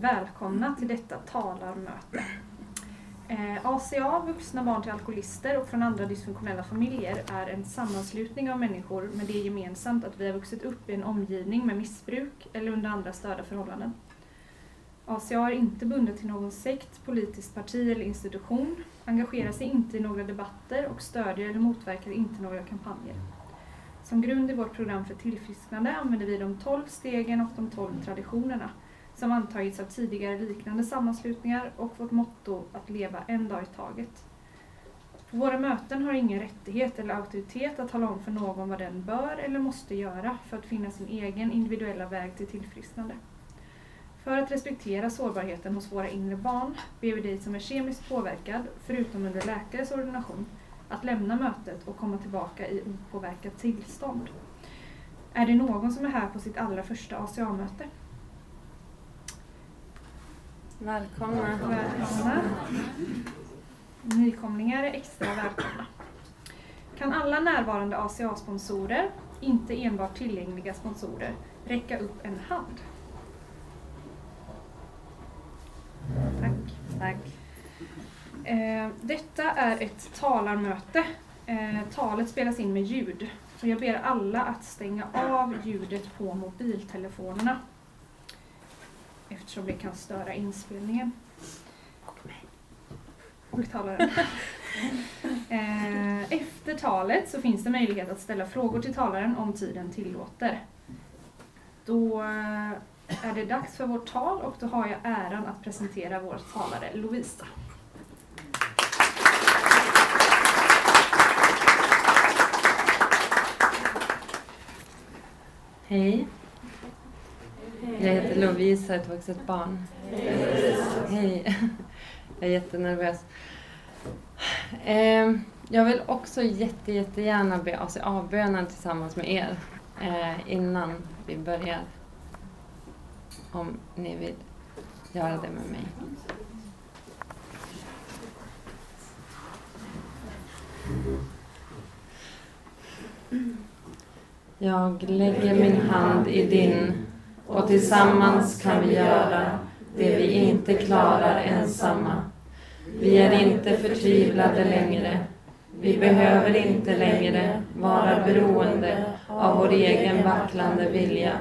välkomna till detta talarmöte. Eh, ACA, vuxna barn till alkoholister och från andra dysfunktionella familjer, är en sammanslutning av människor med det gemensamt att vi har vuxit upp i en omgivning med missbruk eller under andra störda förhållanden. ACA är inte bundet till någon sekt, politiskt parti eller institution, engagerar sig inte i några debatter och stödjer eller motverkar inte några kampanjer. Som grund i vårt program för tillfrisknande använder vi de 12 stegen och de 12 traditionerna som antagits av tidigare liknande sammanslutningar och vårt motto att leva en dag i taget. På våra möten har ingen rättighet eller auktoritet att tala om för någon vad den bör eller måste göra för att finna sin egen individuella väg till tillfrisknande. För att respektera sårbarheten hos våra inre barn ber vi dig som är kemiskt påverkad, förutom under läkares ordination, att lämna mötet och komma tillbaka i opåverkat tillstånd. Är det någon som är här på sitt allra första ACA-möte? Välkomna. Välkomna. Nykomlingar är extra välkomna. Kan alla närvarande ACA-sponsorer, inte enbart tillgängliga sponsorer, räcka upp en hand? Tack. Tack. Eh, detta är ett talarmöte. Eh, talet spelas in med ljud. Så jag ber alla att stänga av ljudet på mobiltelefonerna. Eftersom det kan störa inspelningen. Och talaren. Eh, efter talet så finns det möjlighet att ställa frågor till talaren om tiden tillåter. Då eh, är det dags för vårt tal och då har jag äran att presentera vår talare Lovisa. Hej. Jag heter Lovisa, ett vuxet barn. Hej. Jag är jättenervös. Ehm, jag vill också jätte, jättegärna be ACA-bönen tillsammans med er eh, innan vi börjar. Om ni vill göra det med mig. Jag lägger min hand i din och tillsammans kan vi göra det vi inte klarar ensamma. Vi är inte förtvivlade längre. Vi behöver inte längre vara beroende av vår egen vacklande vilja.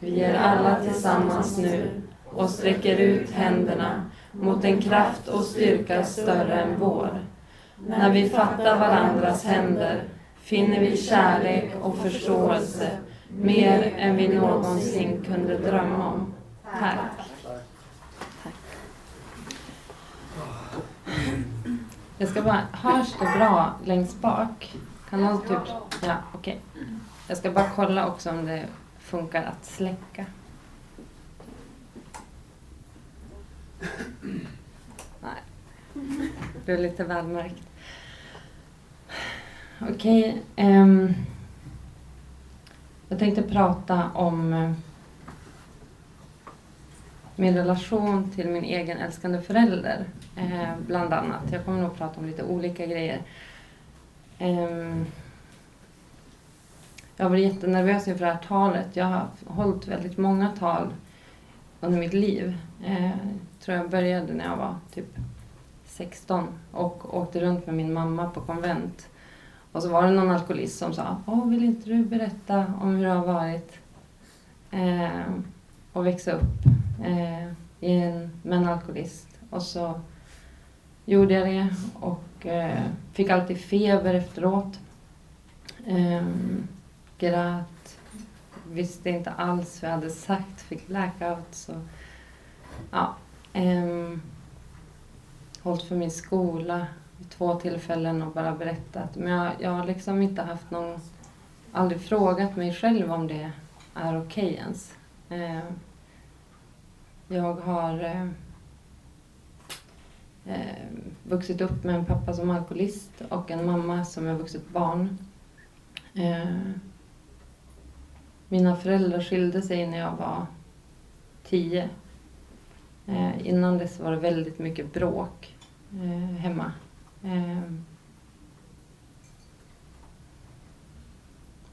Vi är alla tillsammans nu och sträcker ut händerna mot en kraft och styrka större än vår. När vi fattar varandras händer finner vi kärlek och förståelse mer än vi någonsin kunde drömma om. Tack. Jag ska bara, hörs det bra längst bak? Kan någon typ, ja okej. Jag ska bara kolla också om det funkar att släcka. Nej, det är lite väl mörkt. Okej. um jag tänkte prata om eh, min relation till min egen älskande förälder. Eh, bland annat. Jag kommer nog prata om lite olika grejer. Ehm, jag jag var jättenervös inför det här talet. Jag har hållit väldigt många tal under mitt liv. Eh, jag tror jag började när jag var typ 16 och åkte runt med min mamma på konvent. Och så var det någon alkoholist som sa Åh, vill inte du berätta om hur det har varit eh, att växa upp eh, i en, med en alkoholist? Och så gjorde jag det och eh, fick alltid feber efteråt. Eh, grät, visste inte alls vad jag hade sagt, fick blackout. Så, ja, eh, hållit för min skola två tillfällen och bara berättat. Men jag, jag har liksom inte haft någon, aldrig frågat mig själv om det är okej okay ens. Eh, jag har eh, eh, vuxit upp med en pappa som alkoholist och en mamma som är vuxet barn. Eh, mina föräldrar skilde sig när jag var tio. Eh, innan dess var det väldigt mycket bråk eh, hemma. Ehm.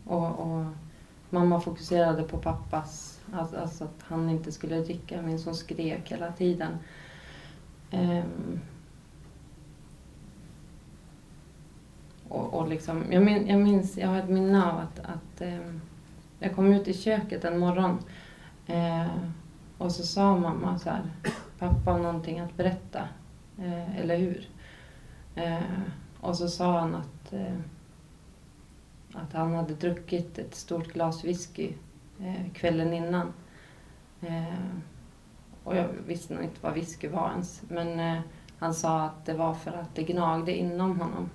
Och, och mamma fokuserade på pappas, alltså, alltså att han inte skulle dricka. Jag minns hon skrek hela tiden. Um, och, och liksom, jag, min, jag minns, jag har ett minne av att, att um, jag kom ut i köket en morgon uh, och så sa mamma så här, pappa har någonting att berätta, uh, eller hur? Eh, och så sa han att eh, att han hade druckit ett stort glas whisky eh, kvällen innan. Eh, och jag visste nog inte vad whisky var ens. Men eh, han sa att det var för att det gnagde inom honom.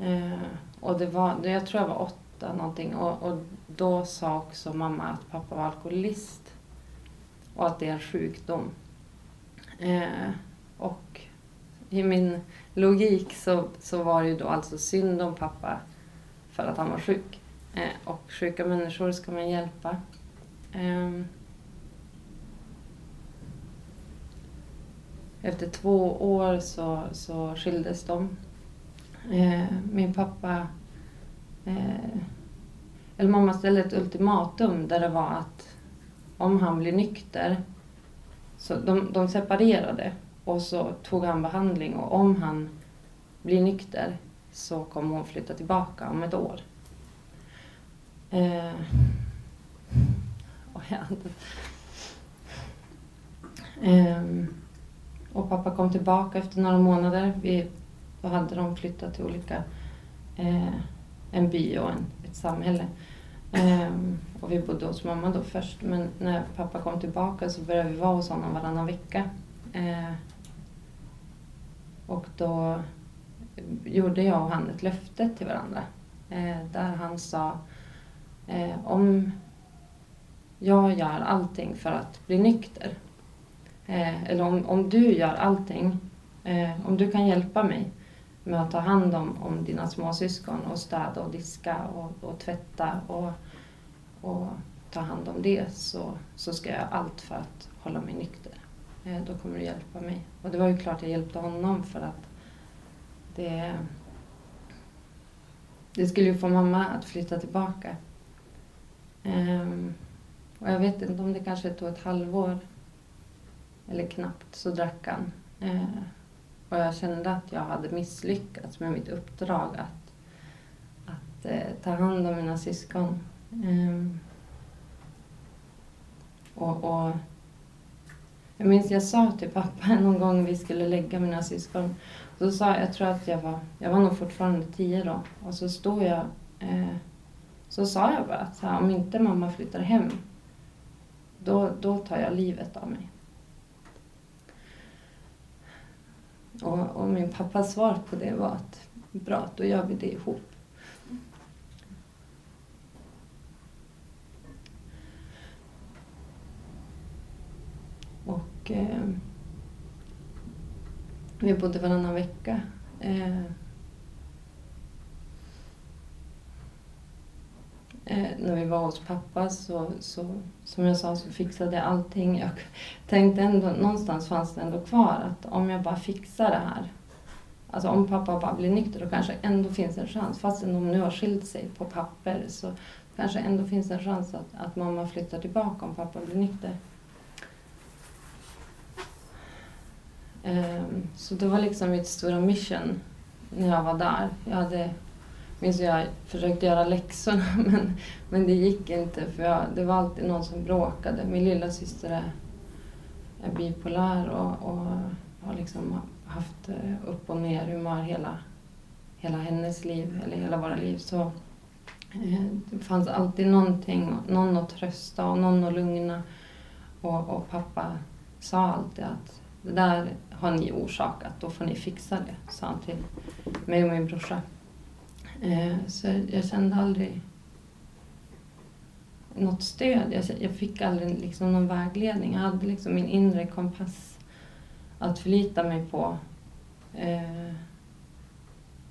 Eh, och det var, jag tror jag var åtta någonting. Och, och då sa också mamma att pappa var alkoholist. Och att det är en sjukdom. Eh, och i min logik så, så var det ju då alltså synd om pappa för att han var sjuk. Eh, och sjuka människor ska man hjälpa. Eh, efter två år så, så skildes de. Eh, min pappa... Eh, eller mamma ställde ett ultimatum där det var att om han blir nykter... Så de, de separerade och så tog han behandling och om han blir nykter så kommer hon flytta tillbaka om ett år. Eh, och, eh, och pappa kom tillbaka efter några månader. Vi, då hade de flyttat till olika, eh, en by och en, ett samhälle. Eh, och vi bodde hos mamma då först. Men när pappa kom tillbaka så började vi vara hos honom varannan vecka. Eh, och då gjorde jag och han ett löfte till varandra. Eh, där han sa eh, om jag gör allting för att bli nykter. Eh, eller om, om du gör allting, om du kan hjälpa mig med att ta hand om, om dina småsyskon och städa och diska och, och tvätta och, och ta hand om det så, så ska jag göra allt för att hålla mig nykter. Eh, då kommer du hjälpa mig. Och det var ju klart jag hjälpte honom för att det, det skulle ju få mamma att flytta tillbaka. Um, och jag vet inte om det kanske tog ett halvår eller knappt så drack han. Uh, och jag kände att jag hade misslyckats med mitt uppdrag att, att uh, ta hand om mina syskon. Um, och, och jag minns jag sa till pappa någon gång vi skulle lägga mina syskon så sa jag, tror att jag var, jag var nog fortfarande tio då. Och så stod jag, eh, så sa jag bara att om inte mamma flyttar hem, då, då tar jag livet av mig. Och, och min pappas svar på det var att bra, då gör vi det ihop. Och... Eh, vi bodde varannan vecka. Eh, eh, när vi var hos pappa så, så, som jag sa, så fixade jag allting. Jag tänkte ändå, någonstans fanns det ändå kvar att om jag bara fixar det här. Alltså om pappa bara blir nykter då kanske ändå finns en chans. Fastän de nu har skilt sig på papper så kanske ändå finns en chans att, att mamma flyttar tillbaka om pappa blir nykter. Ehm, så det var liksom mitt stora mission när jag var där. Jag hade, minns jag försökte göra läxorna men, men det gick inte för jag, det var alltid någon som bråkade. Min lilla syster är, är bipolär och, och har liksom haft eh, upp och ner humör hela, hela hennes liv, eller hela våra liv. Så eh, det fanns alltid någonting, någon att trösta och någon att lugna. Och, och pappa sa alltid att det där har ni orsakat, då får ni fixa det, sa han till mig och min brorsa. Eh, så jag kände aldrig något stöd. Jag, fick aldrig liksom någon vägledning. Jag hade liksom min inre kompass att förlita mig på. Eh,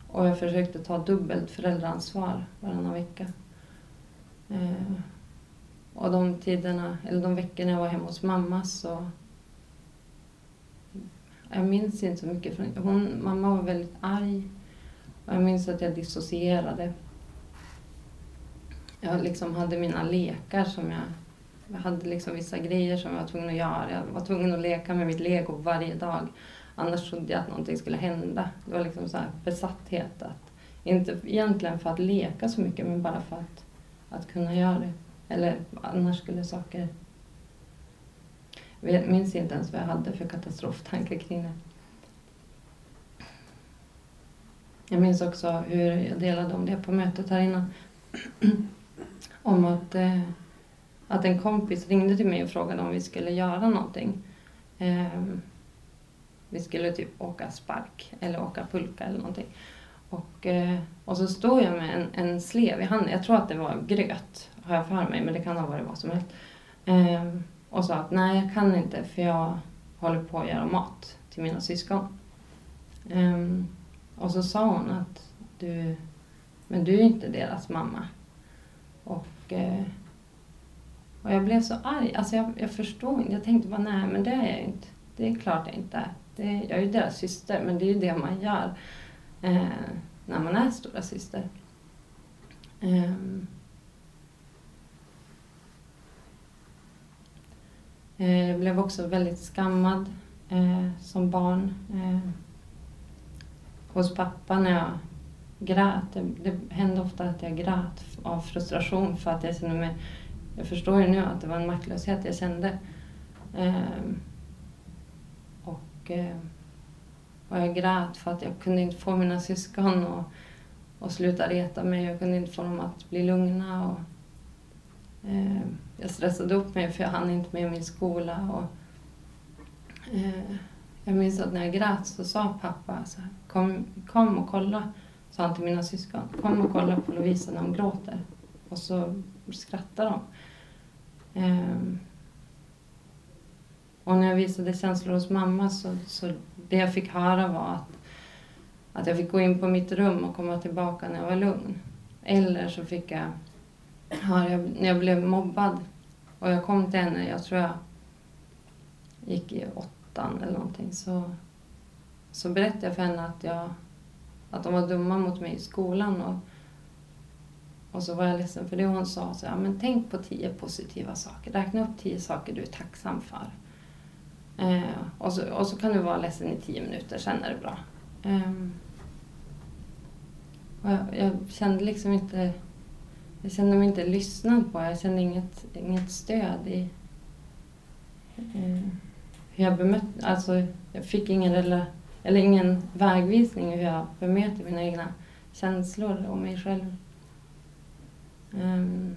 och jag försökte ta dubbelt föräldraansvar varannan vecka. Eh, och de tiderna, eller de veckorna jag var hemma hos mamma så jag minns inte så mycket. Från, hon, mamma var väldigt arg. Och jag minns att jag dissocierade. jag liksom hade mina lekar som jag... Jag hade liksom vissa grejer som jag var tvungen att göra. Jag var tvungen att leka med mitt lego varje dag. Annars trodde jag att någonting skulle hända. Det var liksom så här besatthet. Att, inte egentligen för att leka så mycket, men bara för att, att kunna göra det. Eller annars skulle saker... Jag minns inte ens vad jag hade för katastroftankar kring det. Jag minns också hur jag delade om det på mötet här innan. om att, eh, att en kompis ringde till mig och frågade om vi skulle göra någonting. Eh, vi skulle typ åka spark eller åka pulka eller någonting. Och, eh, och så stod jag med en, en slev i handen. Jag tror att det var gröt, har jag för mig, men det kan ha varit vad som helst. Ehm, och sa att nej, jag kan inte för jag håller på att göra mat till mina syskon. Um, och så sa hon att du, men du är inte deras mamma. Och, eh, och jag blev så arg. Alltså jag, jag förstod inte. Jag tänkte bara, nej men det är jag inte. Det är klart jag inte är. Det, jag är ju deras syster, men det är ju det man gör eh, när man är stora syster. Um, Eh, jag blev också väldigt skammad eh, som barn. Eh, hos pappa när jag grät. Det, det hände ofta att jag grät av frustration för att jag kände mig... Jag förstår ju nu att det var en maktlöshet jag kände. Eh, och, eh, och jag grät för att jag kunde inte få mina syskon att och sluta reta mig. Jag kunde inte få dem att bli lugna. Och, eh, jag stressade upp mig för jag hann inte med min skola. Och, eh, jag minns att när jag grät så sa pappa så här, kom, kom och kolla, sa han till mina syskon. Kom och kolla på Lovisa när hon gråter. Och så skrattar de. Eh, och när jag visade känslor hos mamma så, så det jag fick höra var att, att jag fick gå in på mitt rum och komma tillbaka när jag var lugn. Eller så fick jag när jag blev mobbad och jag kom till henne, jag tror jag gick i åttan eller någonting så, så berättade jag för henne att, jag, att de var dumma mot mig i skolan. Och, och så var jag ledsen för det hon sa. Så, ja, men tänk på tio positiva saker. Räkna upp tio saker du är tacksam för. Eh, och, så, och så kan du vara ledsen i tio minuter, sen är det bra. Eh, jag, jag, kände liksom inte... Jag kände mig inte lyssnad på. Jag kände inget, inget stöd i... Eh, hur jag bemötte, alltså jag fick ingen, rela, eller ingen vägvisning i hur jag bemöter mina egna känslor och mig själv. Um,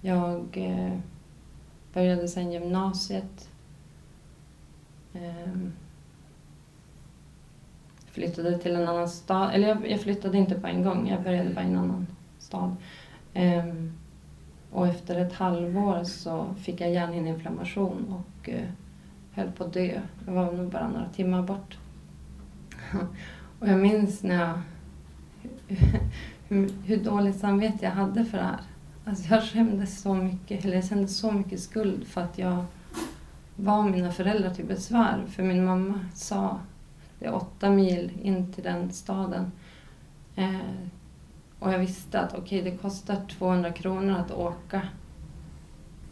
jag eh, började sen gymnasiet. Um, flyttade till en annan stad, eller jag, jag, flyttade inte på en gång, jag började bara i en annan stad. Um, och efter ett halvår så fick jag hjärnhinneinflammation och eh, höll på att dö. Jag var nog bara några timmar bort. och jag minns när jag, hur, hur dåligt samvete jag hade för det här. Alltså jag skämdes så mycket, eller jag kände så mycket skuld för att jag var mina föräldrar till besvär. För min mamma sa, det är åtta mil in till den staden. Eh, och jag visste att okej, okay, det kostar 200 kronor att åka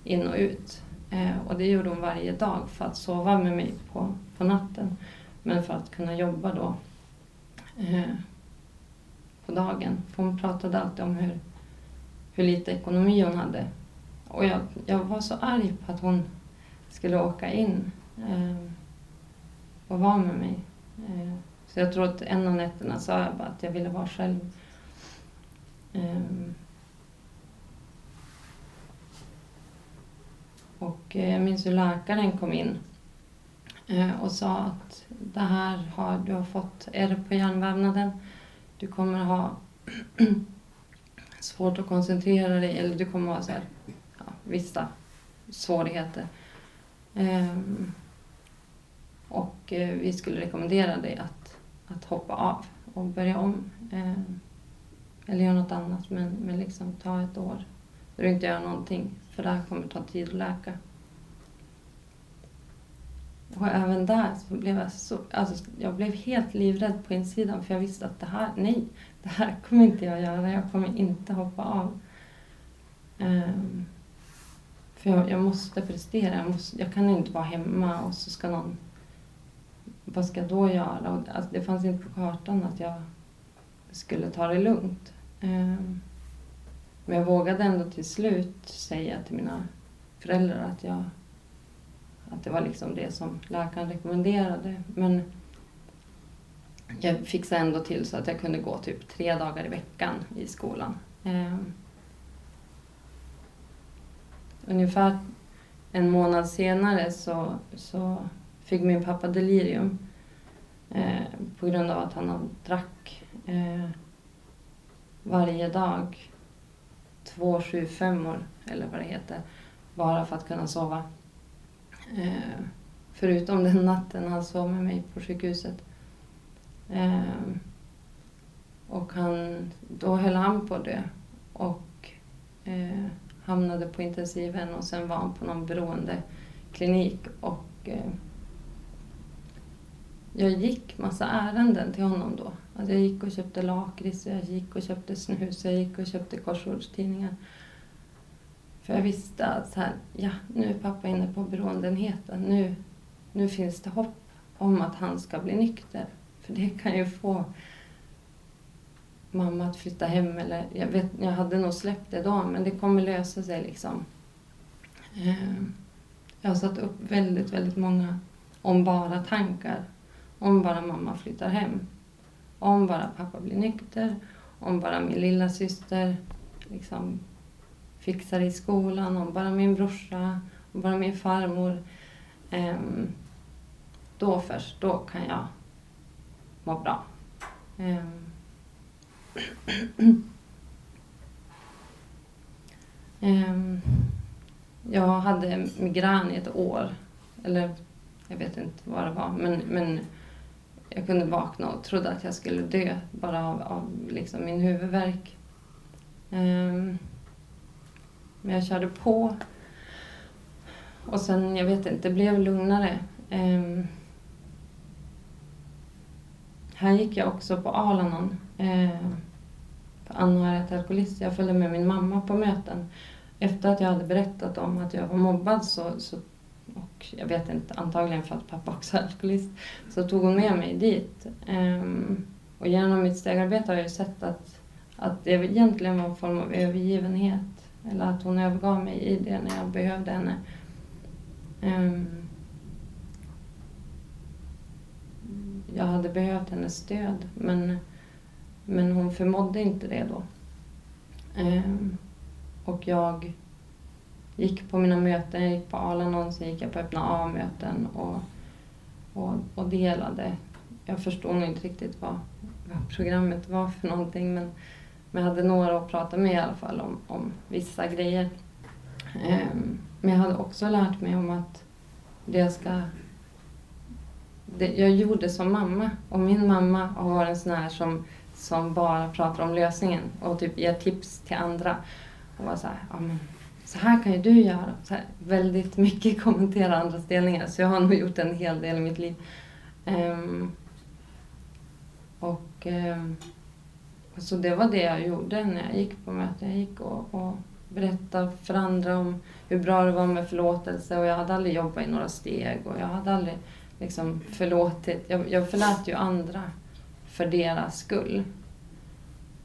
in och ut. Eh, och det gjorde hon varje dag för att sova med mig på, på natten. Men för att kunna jobba då eh, på dagen. För hon pratade alltid om hur, hur lite ekonomi hon hade. Och jag, jag var så arg på att hon skulle åka in eh, och vara med mig. Eh, så jag tror att en av nätterna sa jag bara att jag ville vara själv. Ehm. Och eh, jag minns hur läkaren kom in eh, och sa att det här har, du har fått ärr på hjärnvävnaden. Du kommer ha svårt att koncentrera dig eller du kommer ha så här, ja, vissa svårigheter. Um, och eh, vi skulle rekommendera dig att, att hoppa av och börja om. Eh, eller göra något annat, men, men liksom ta ett år där du inte gör någonting. För det här kommer ta tid att läka. Och även där så blev jag så, alltså jag blev helt livrädd på insidan för jag visste att det här, nej, det här kommer inte jag göra. Jag kommer inte hoppa av. Um, för jag, jag, måste prestera. Jag, måste, jag kan inte vara hemma och så ska någon... Vad ska jag då göra? Och, alltså, det fanns inte på kartan att jag skulle ta det lugnt. Ehm, men jag vågade ändå till slut säga till mina föräldrar att jag att det var liksom det som läkaren rekommenderade. Men jag fixade ändå till så att jag kunde gå typ tre dagar i veckan i skolan. Ehm, ungefär en månad senare så, så fick min pappa delirium eh, på grund av att han drack eh, varje dag två sju femmor eller vad det heter bara för att kunna sova. Eh, förutom den natten han sov med mig på sjukhuset. Eh, och han, då höll han på det och eh, hamnade på intensiven och sen var han på någon beroendeklinik och eh, jag gick massa ärenden till honom då. Alltså jag gick och köpte lakrits, jag gick och köpte snus, jag gick och köpte korsordstidningar. För jag visste att så här, ja, nu är pappa inne på beroendeenheten. Nu, nu finns det hopp om att han ska bli nykter. För det kan ju få mamma att flytta hem. Eller, jag, vet, jag hade nog släppt det då, men det kommer lösa sig. liksom. Eh, jag har satt upp väldigt, väldigt många om bara-tankar. Om bara mamma flyttar hem. Om bara pappa blir nykter. Om bara min lilla syster liksom fixar i skolan, om bara min brorsa, om bara min farmor. Ehm, då först, då kan jag må bra. Ehm. ehm, jag hade migrän i ett år. Eller jag vet inte vad det var. Men, men jag kunde vakna och trodde att jag skulle dö bara av, av liksom min huvudvärk. Um, men jag körde på. Och sen, jag vet inte, det blev lugnare. Um, här gick jag också på Alanon. Uh, för anhöriga till alkoholister. Jag följde med min mamma på möten. Efter att jag hade berättat om att jag var mobbad så, så och jag vet inte, antagligen för att pappa också är alkoholist, så tog hon med mig dit. Um, och genom mitt stegarbete har jag sett att, att det egentligen var en form av övergivenhet. Eller att hon övergav mig i det när jag behövde henne. Um, jag hade behövt hennes stöd men, men hon förmådde inte det då. Um, och jag gick på mina möten, jag gick på Alanon, sen gick jag på öppna A-möten och, och, och delade. Jag förstod nog inte riktigt vad, vad programmet var för någonting men men jag hade några att prata med i alla fall om, om vissa grejer. Um, men jag hade också lärt mig om att det jag ska... Det jag gjorde som mamma. Och min mamma har varit en sån här som, som bara pratar om lösningen och typ ger tips till andra. Och var så här, ja, men, så här kan ju du göra. Så här, väldigt mycket kommentera andras delningar. Så jag har nog gjort en hel del i mitt liv. Um, och... Um, så det var det jag gjorde när jag gick på möten. Jag gick och, och berättade för andra om hur bra det var med förlåtelse och jag hade aldrig jobbat i några steg och jag hade aldrig liksom förlåtit. Jag, jag förlät ju andra för deras skull.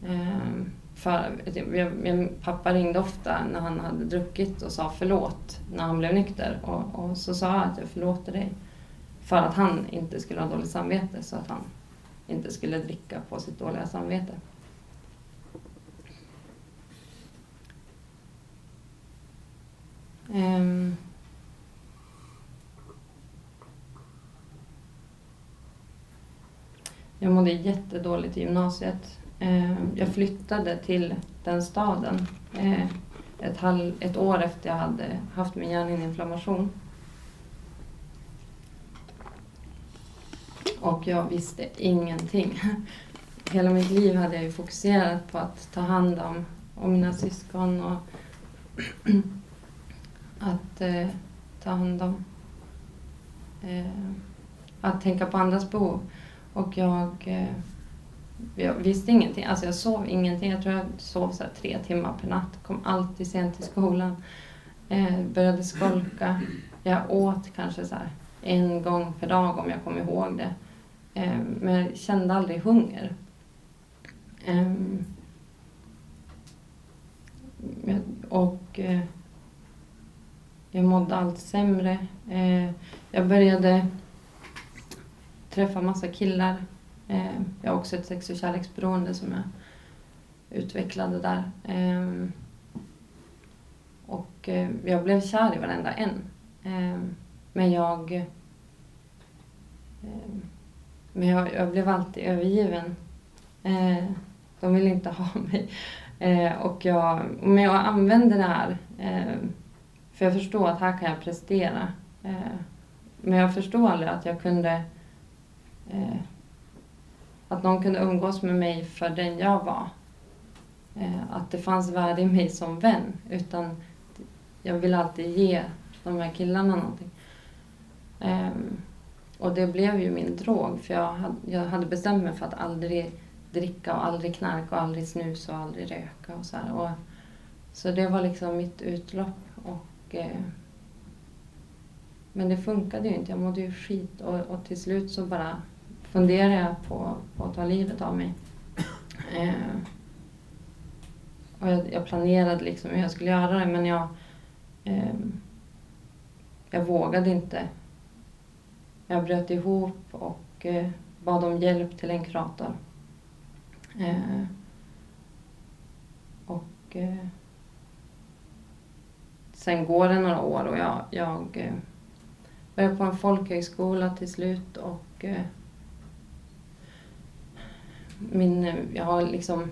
Um, för, jag, min pappa ringde ofta när han hade druckit och sa förlåt när han blev nykter. Och, och så sa jag att jag förlåter dig. För att han inte skulle ha dåligt samvete så att han inte skulle dricka på sitt dåliga samvete. Um, jag mådde jättedåligt i gymnasiet. Eh, jag flyttade till den staden eh, ett, halv, ett år efter jag hade haft min hjärnhinneinflammation. Och jag visste ingenting. Hela mitt liv hade jag ju fokuserat på att ta hand om, om mina syskon och att eh, ta hand om. eh, att tänka på andras behov. Och jag, eh, jag visste ingenting. Alltså jag sov ingenting. Jag tror jag sov så tre timmar per natt. Kom alltid sent till skolan. Eh, började skolka. Jag åt kanske så en gång per dag om jag kom ihåg det. Eh, men jag kände aldrig hunger. Eh, och eh, jag mådde allt sämre. Eh, jag började träffa massa killar. Eh, jag har också ett sex och kärleksberoende som jag utvecklade där. Eh, och eh, jag blev kär i varenda en. Eh, men jag... Eh, men jag, jag, blev alltid övergiven. Eh, de ville inte ha mig. Eh, och jag, men jag använde det här ehm, för jag förstår att här kan jag prestera. Eh, men jag förstår aldrig att jag kunde eh, att någon kunde umgås med mig för den jag var. Eh, att det fanns värde i mig som vän. Utan jag ville alltid ge de här killarna någonting. Ehm, och det blev ju min drog. För jag hade, jag hade bestämt mig för att aldrig dricka och aldrig knarka och aldrig snusa och aldrig röka och så här. Och, så det var liksom mitt utlopp. Och, eh, men det funkade ju inte. Jag mådde ju skit och, och till slut så bara funderade jag på, på att ta livet av mig. Eh, och jag, jag, planerade liksom hur jag skulle göra det men jag, eh, jag vågade inte. Jag bröt ihop och eh, bad om hjälp till en kurator. Eh, och eh, sen går det några år och jag, jag eh, på en folkhögskola till slut och eh, min, jag har liksom,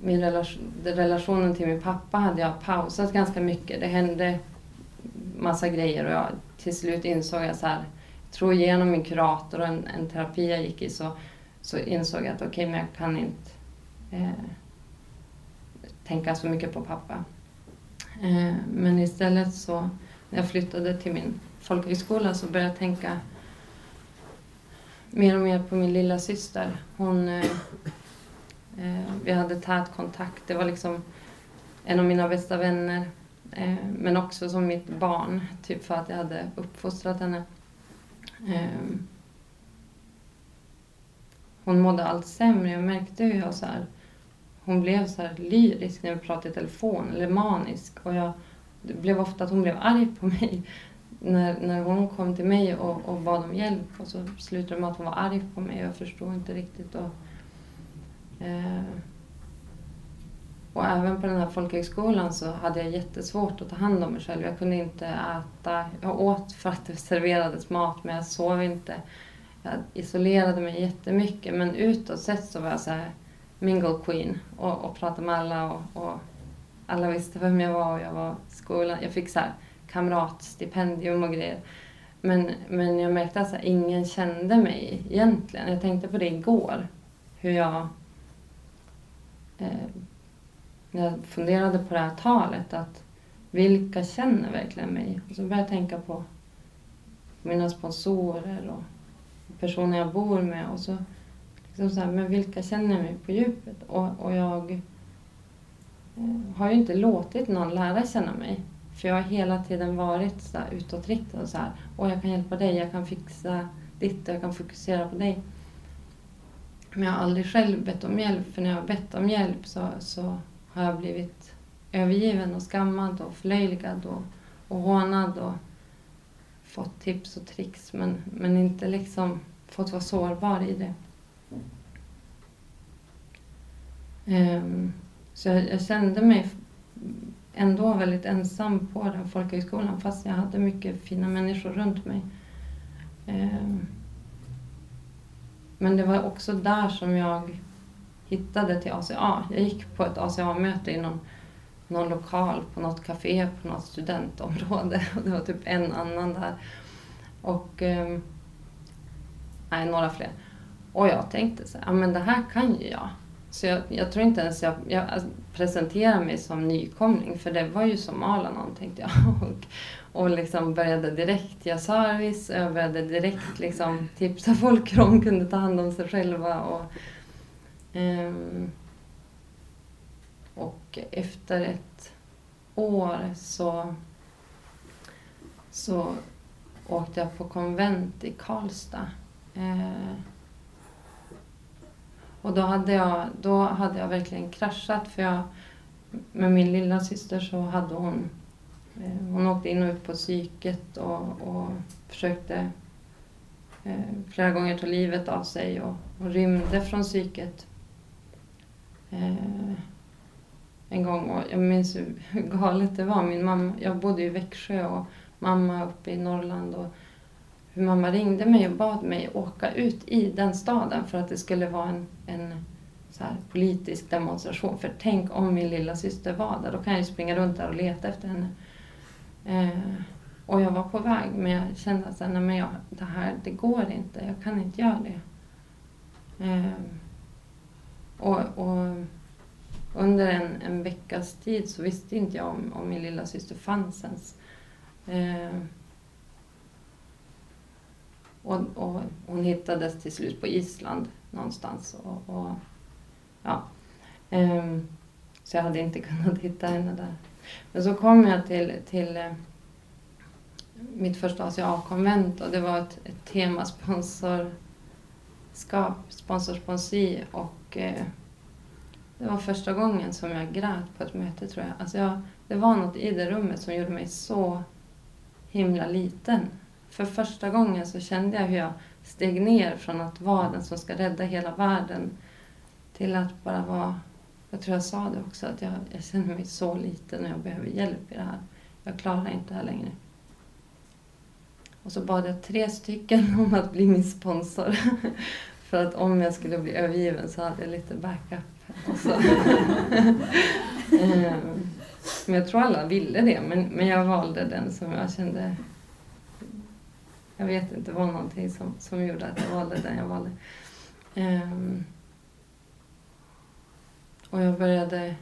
min relation, relationen till min pappa hade jag pausat ganska mycket. Det hände massa grejer och jag, till slut insåg jag så här, jag tror genom min kurator och en, en terapi jag gick i så, så insåg jag att okej, okay, men jag kan inte eh, tänka så mycket på pappa. Eh, men istället så, när jag flyttade till min folkhögskola så började jag tänka mer och mer på min lilla syster. Hon, eh, eh, vi hade tät kontakt. Det var liksom en av mina bästa vänner. Eh, men också som mitt barn, typ för att jag hade uppfostrat henne. Eh, hon mådde allt sämre. Jag märkte hur jag så här, hon blev så här lyrisk när vi pratade i telefon, eller manisk. Och jag, det blev ofta att hon blev arg på mig när, när hon kom till mig och, och bad om hjälp och så slutade det med att hon var arg på mig och jag förstod inte riktigt. Och, eh, och även på den här folkhögskolan så hade jag jättesvårt att ta hand om mig själv. Jag kunde inte äta. Jag åt för att det serverades mat men jag sov inte. Jag isolerade mig jättemycket men utåt sett så var jag så här mingle queen och, och pratade med alla och, och alla visste vem jag var och jag var i skolan. Jag fick så här kamratstipendium och grejer. Men, men jag märkte att alltså, ingen kände mig egentligen. Jag tänkte på det igår. Hur jag... Eh, när jag funderade på det här talet. att Vilka känner verkligen mig? Och så började jag tänka på mina sponsorer och personer jag bor med. Och så, liksom så här, men vilka känner mig på djupet? Och, och jag eh, har ju inte låtit någon lära känna mig. För jag har hela tiden varit så här utåtriktad och så här. Och jag kan hjälpa dig, jag kan fixa ditt och jag kan fokusera på dig. Men jag har aldrig själv bett om hjälp, för när jag har bett om hjälp så, så har jag blivit övergiven och skammad och förlöjligad och, och hånad och fått tips och tricks men, men inte liksom fått vara sårbar i det. Um, så jag, jag, kände mig ändå väldigt ensam på den folkhögskolan fast jag hade mycket fina människor runt mig. Ehm, men det var också där som jag hittade till ACA. Jag gick på ett ACA-möte i någon, någon lokal på något café på något studentområde och det var typ en annan där. Och... Ehm, nej, några fler. Och jag tänkte så här, ja men det här kan ju jag. Så jag, jag tror inte ens jag, jag alltså, presenterade mig som nykomling för det var ju som Alanon tänkte jag. Och, och liksom började direkt göra service, jag började direkt liksom tipsa folk hur de kunde ta hand om sig själva. Och, um, och efter ett år så, så åkte jag på konvent i Karlstad. Uh, och då hade, jag, då hade jag verkligen kraschat för jag, med min lilla syster så hade hon, eh, hon åkte in och ut på psyket och, och försökte eh, flera gånger ta livet av sig och, och rymde från psyket. Eh, en gång och jag minns hur galet det var. Min mamma, jag bodde i Växjö och mamma uppe i Norrland och hur mamma ringde mig och bad mig åka ut i den staden för att det skulle vara en, en så här, politisk demonstration. För tänk om min lilla syster var där, då kan jag ju springa runt där och leta efter henne. Eh, och jag var på väg men jag kände att nej, men jag, det här det går inte, jag kan inte göra det. Eh, och, och under en, en veckas tid så visste inte jag om, om min lilla syster fanns ens. Eh, och, och, hon hittades till slut på Island någonstans. Och, och ja. Eh, så jag hade inte kunnat hitta henne där. Men så kom jag till, till eh, mitt första ACA-konvent och det var ett, ett tema sponsorskap, sponsorsponsri och eh, det var första gången som jag grät på ett möte tror jag. Alltså jag. Det var något i det rummet som gjorde mig så himla liten. För första gången så kände jag hur jag steg ner från att vara den som ska rädda hela världen till att bara vara, jag tror jag sa det också, att jag, jag känner mig så liten och jag behöver hjälp i det här. Jag klarar inte det här längre. Och så bad jag tre stycken om att bli min sponsor. För att om jag skulle bli övergiven så hade jag lite backup. Alltså. Ehm, men jag tror alla ville det, men, men jag valde den som jag kände... Jag vet inte, det var någonting som, som gjorde att jag valde den jag valde. Um, och jag började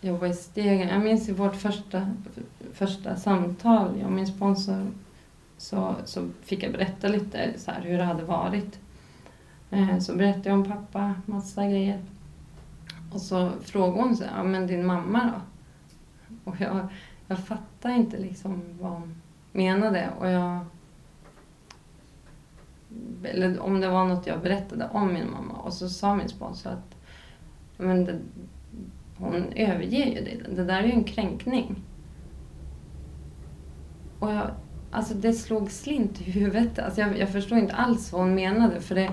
jobba i stegen. Jag minns i vårt första, första samtal, jag och min sponsor, så, så fick jag berätta lite så här, hur det hade varit. Uh, så berättade jag om pappa, massa grejer. Och så frågade hon så här, ja men din mamma då? Och jag, jag fattade inte liksom vad hon menade. Och jag, eller om det var något jag berättade om min mamma. Och så sa min sponsor att men det, hon överger ju dig. Det där är ju en kränkning. Och jag, alltså det slog slint i huvudet. Alltså jag, jag förstod inte alls vad hon menade. För det,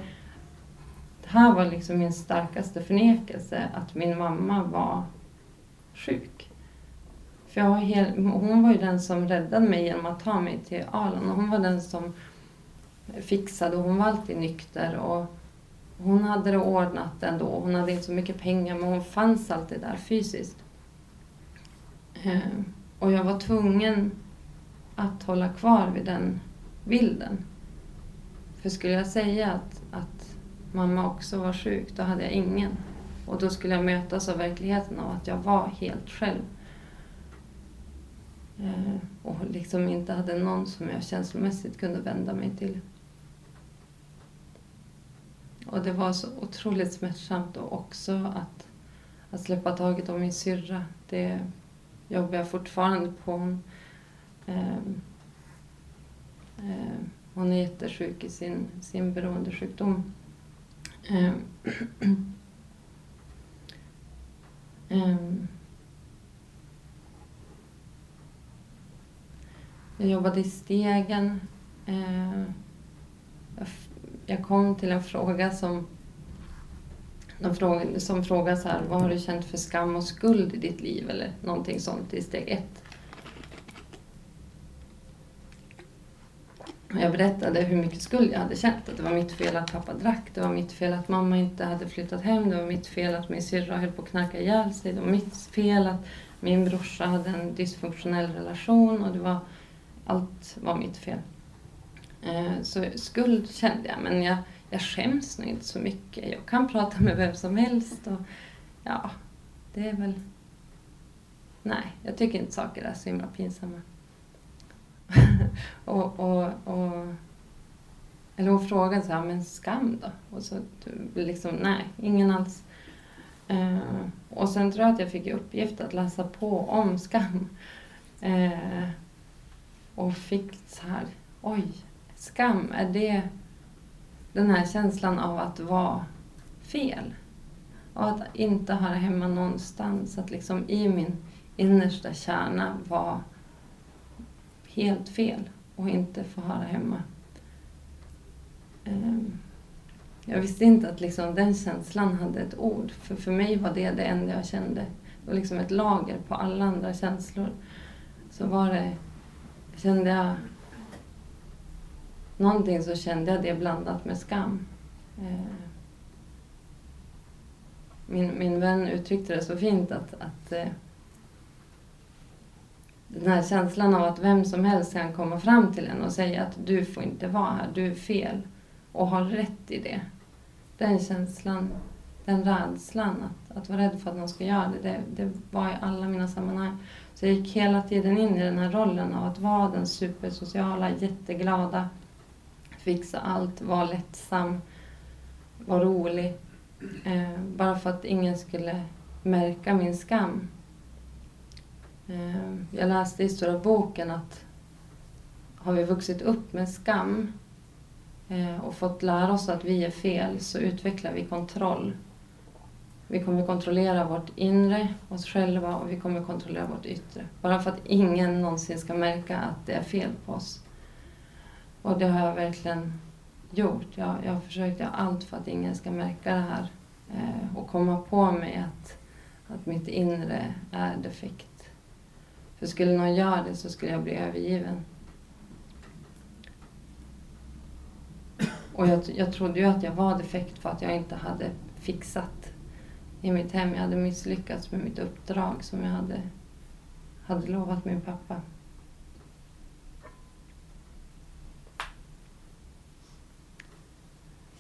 det här var liksom min starkaste förnekelse, att min mamma var sjuk. För jag hel, hon var ju den som räddade mig genom att ta mig till Arlanda. Hon var den som fixade och hon var alltid nykter. Och hon hade det ordnat ändå. Hon hade inte så mycket pengar men hon fanns alltid där fysiskt. Eh, och jag var tvungen att hålla kvar vid den bilden. För skulle jag säga att, att mamma också var sjuk, då hade jag ingen. Och då skulle jag mötas av verkligheten av att jag var helt själv. Eh, och liksom inte hade någon som jag känslomässigt kunde vända mig till. Och det var så otroligt smärtsamt och också att, att släppa taget om min syrra. Det jobbar jag fortfarande på. Hon, eh, eh, hon är jättesjuk i sin, sin beroendesjukdom. Eh, jag jobbade i Stegen. Ehm, jag kom till en fråga som de fråga, som frågar så här, vad har du känt för skam och skuld i ditt liv? Eller någonting sånt i steg ett. Jag berättade hur mycket skuld jag hade känt. Att det var mitt fel att pappa drack, det var mitt fel att mamma inte hade flyttat hem, det var mitt fel att min syrra höll på att knarka ihjäl sig, det var mitt fel att min brorsa hade en dysfunktionell relation och det var, allt var mitt fel. Eh, så skuld kände jag, men jag, jag skäms nog inte så mycket. Jag kan prata med vem som helst. Och, ja, det är väl... Nej, jag tycker inte saker är så himla pinsamma. och, och, och, eller hon frågade så här, men skam då? Och så liksom, nej, ingen alls. Uh, och sen tror jag att jag fick i uppgift att läsa på om skam. Uh, och fick så här, oj, skam, är det den här känslan av att vara fel? Och att inte höra hemma någonstans, att liksom i min innersta kärna vara helt fel och inte få höra hemma. Ehm, jag visste inte att liksom den känslan hade ett ord. För för mig var det det enda jag kände. Det var liksom ett lager på alla andra känslor. Så var det, kände jag någonting så kände jag det blandat med skam. Eh, min, min vän uttryckte det så fint att, att eh, den här känslan av att vem som helst kan komma fram till en och säga att du får inte vara här, du är fel och har rätt i det den känslan, den rädslan att, att vara rädd för att någon ska göra det, det, det var i alla mina sammanhang. Så jag gick hela tiden in i den här rollen av att vara den supersociala, jätteglada, fixa allt, vara lättsam, vara rolig. Eh, bara för att ingen skulle märka min skam. Eh, jag läste i stora boken att har vi vuxit upp med skam Eh, och fått lära oss att vi är fel så utvecklar vi kontroll. Vi kommer kontrollera vårt inre, oss själva och vi kommer kontrollera vårt yttre. Bara för att ingen någonsin ska märka att det är fel på oss. Och det har jag verkligen gjort. Jag, jag har försökt göra allt för att ingen ska märka det här eh, och komma på mig att, att mitt inre är defekt. För skulle någon göra det så skulle jag bli övergiven. Och jag, jag trodde ju att jag var defekt för att jag inte hade fixat i mitt hem. Jag hade misslyckats med mitt uppdrag som jag hade, hade lovat min pappa.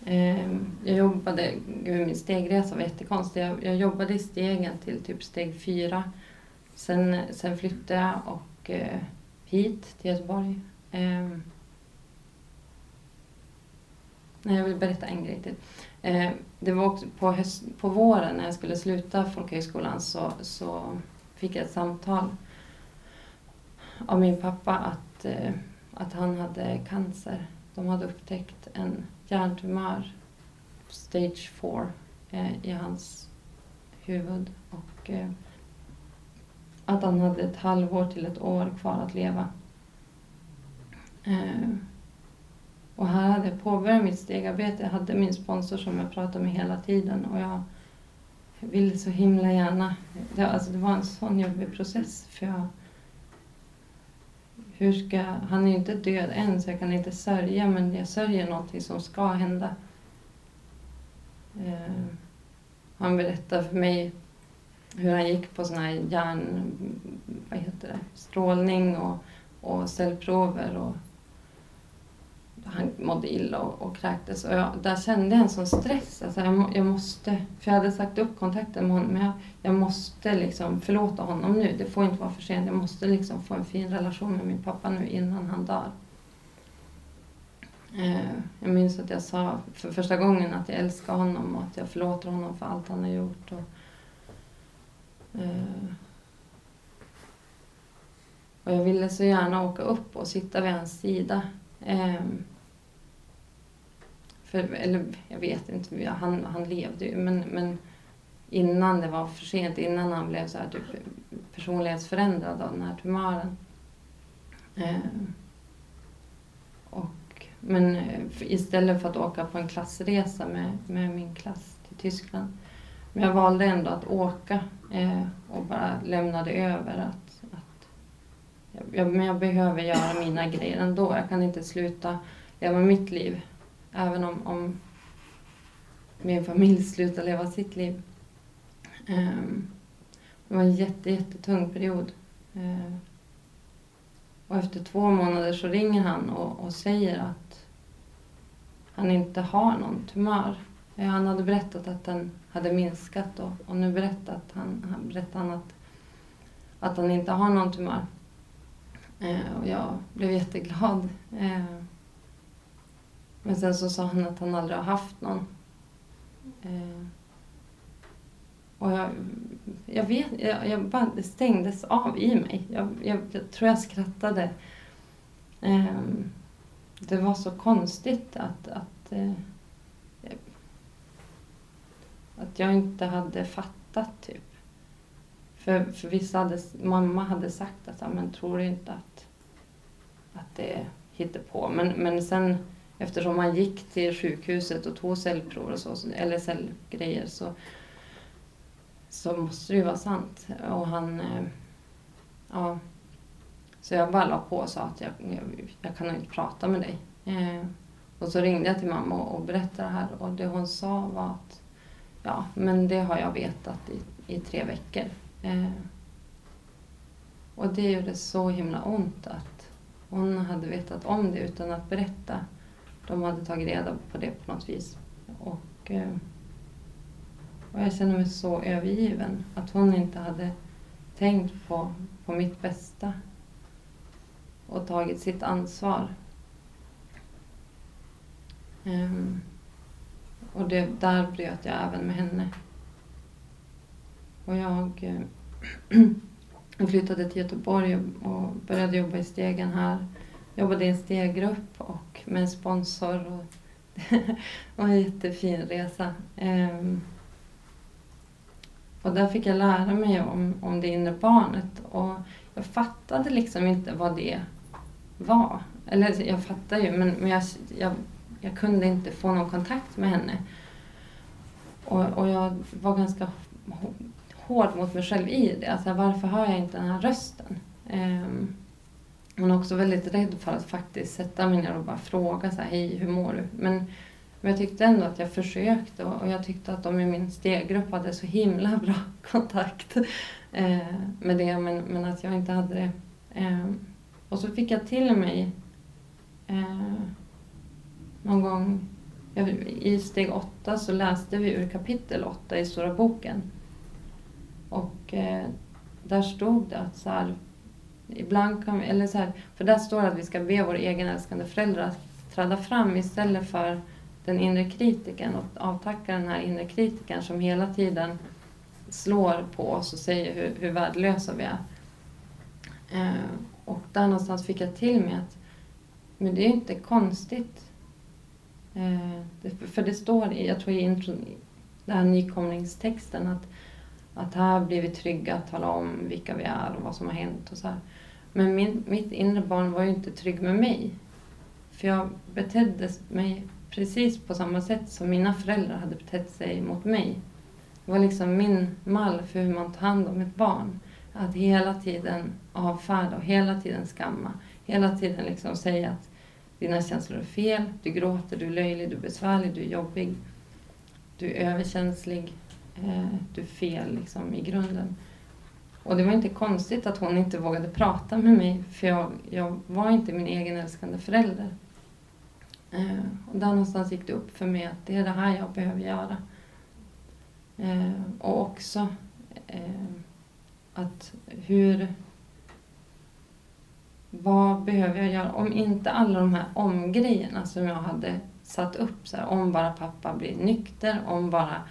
Ehm, jag jobbade, gud min stegresa var jättekonstig. Jag, jag jobbade i stegen till typ steg fyra. Sen, sen flyttade jag och, eh, hit till Göteborg. Eh, Nej, jag vill berätta en grej till. Eh, det var också på, höst, på våren när jag skulle sluta folkhögskolan så, så fick jag ett samtal av min pappa att, eh, att han hade cancer. De hade upptäckt en hjärntumör, stage 4, eh, i hans huvud. Och eh, att han hade ett halvår till ett år kvar att leva. Eh, och här hade jag påbörjat mitt stegarbete. Jag hade min sponsor som jag pratade med hela tiden och jag ville så himla gärna. Det, alltså det var en sån jobbig process för jag... Hur ska, han är ju inte död än så jag kan inte sörja men jag sörjer någonting som ska hända. Eh, han berättade för mig hur han gick på sån här hjärn... Vad heter det? Strålning och, och cellprover och han mådde illa och, och kräktes. Och jag, där kände jag en sån stress. Alltså jag, jag måste, för jag hade sagt upp kontakten med honom. Men jag, jag måste liksom förlåta honom nu. Det får inte vara för sent. Jag måste liksom få en fin relation med min pappa nu innan han dör. Eh, jag minns att jag sa för första gången att jag älskar honom och att jag förlåter honom för allt han har gjort. Och, eh, och jag ville så gärna åka upp och sitta vid hans sida. Eh, för, eller jag vet inte, han, han levde ju men, men innan det var för sent, innan han blev så här typ personlighetsförändrad av den här tumören. Eh, och, men eh, istället för att åka på en klassresa med, med min klass till Tyskland. Men jag valde ändå att åka eh, och bara lämnade över att, att jag, men jag behöver göra mina grejer ändå. Jag kan inte sluta leva mitt liv Även om, om min familj slutade leva sitt liv. Ehm, det var en jätte, jättetung period. Ehm, och efter två månader så ringer han och, och säger att han inte har någon tumör. Han hade berättat att den hade minskat och, och nu berättat han, han berättade han att, att han inte har någon tumör. Eh, och jag blev jätteglad. Eh, men sen så sa han att han aldrig har haft någon. Eh, och jag, jag vet, jag, jag bara, det stängdes av i mig. Jag, jag, jag tror jag skrattade. Eh, det var så konstigt att, att, eh, att jag inte hade fattat typ. För, för vissa hade, mamma hade sagt att men tror du inte att, att det hittar på. Men, men sen eftersom man gick till sjukhuset och tog cellprover och så, eller cellgrejer så, så måste det ju vara sant. Och han... Eh, ja. Så jag bara la på och sa att jag, jag, jag kan nog inte prata med dig. Eh, och så ringde jag till mamma och, och berättade det här och det hon sa var att ja, men det har jag vetat i, i tre veckor. Eh, och det gjorde så himla ont att hon hade vetat om det utan att berätta. De hade tagit reda på det på något vis. Och, eh, och jag kände mig så övergiven. Att hon inte hade tänkt på, på mitt bästa och tagit sitt ansvar. Um, och det, där bröt jag även med henne. Och jag eh, flyttade till Göteborg och började jobba i Stegen här. Jobbade i en steggrupp och med en sponsor. Och det var en jättefin resa. Ehm, och där fick jag lära mig om, om det inre barnet. Och jag fattade liksom inte vad det var. Eller alltså, jag fattade ju, men, men jag, jag, jag kunde inte få någon kontakt med henne. Och, och jag var ganska hård mot mig själv i det. Alltså, varför hör jag inte den här rösten? Um, hon är också väldigt rädd för att faktiskt sätta mig ner och bara fråga så här, hej hur mår du? Men, men jag tyckte ändå att jag försökte och, och jag tyckte att de i min steggrupp hade så himla bra kontakt eh, med det men, men att jag inte hade det. Eh, och så fick jag till mig eh, någon gång i steg åtta så läste vi ur kapitel åtta i Stora boken. Och eh, där stod det att så här, ibland kan vi, eller så här, för där står det att vi ska be vår egen älskande föräldrar att träda fram istället för den inre kritiken och avtacka den här inre kritiken som hela tiden slår på oss och säger hur, hur värdelösa vi är. Eh, och där någonstans fick jag till mig att men det är inte konstigt. Eh, det, för det står i, jag tror i intro, den här nykomlingstexten att, att här blir vi trygga att tala om vilka vi är och vad som har hänt och så här. Men min, mitt inre barn var ju inte trygg med mig. För jag betedde mig precis på samma sätt som mina föräldrar hade betett sig mot mig. Det var liksom min mall för hur man tar hand om ett barn. Att hela tiden avfärda och hela tiden skamma. Hela tiden liksom säga att dina känslor är fel, du gråter, du är löjlig, du är besvärlig, du är jobbig. Du är överkänslig, eh, du är fel liksom i grunden. Och det var inte konstigt att hon inte vågade prata med mig för jag, jag var inte min egen älskande förälder. Eh, och där någonstans gick det upp för mig att det är det här jag behöver göra. Eh, och också eh, att hur... Vad behöver jag göra? Om inte alla de här omgrejerna som jag hade satt upp, så här, om bara pappa blir nykter, om bara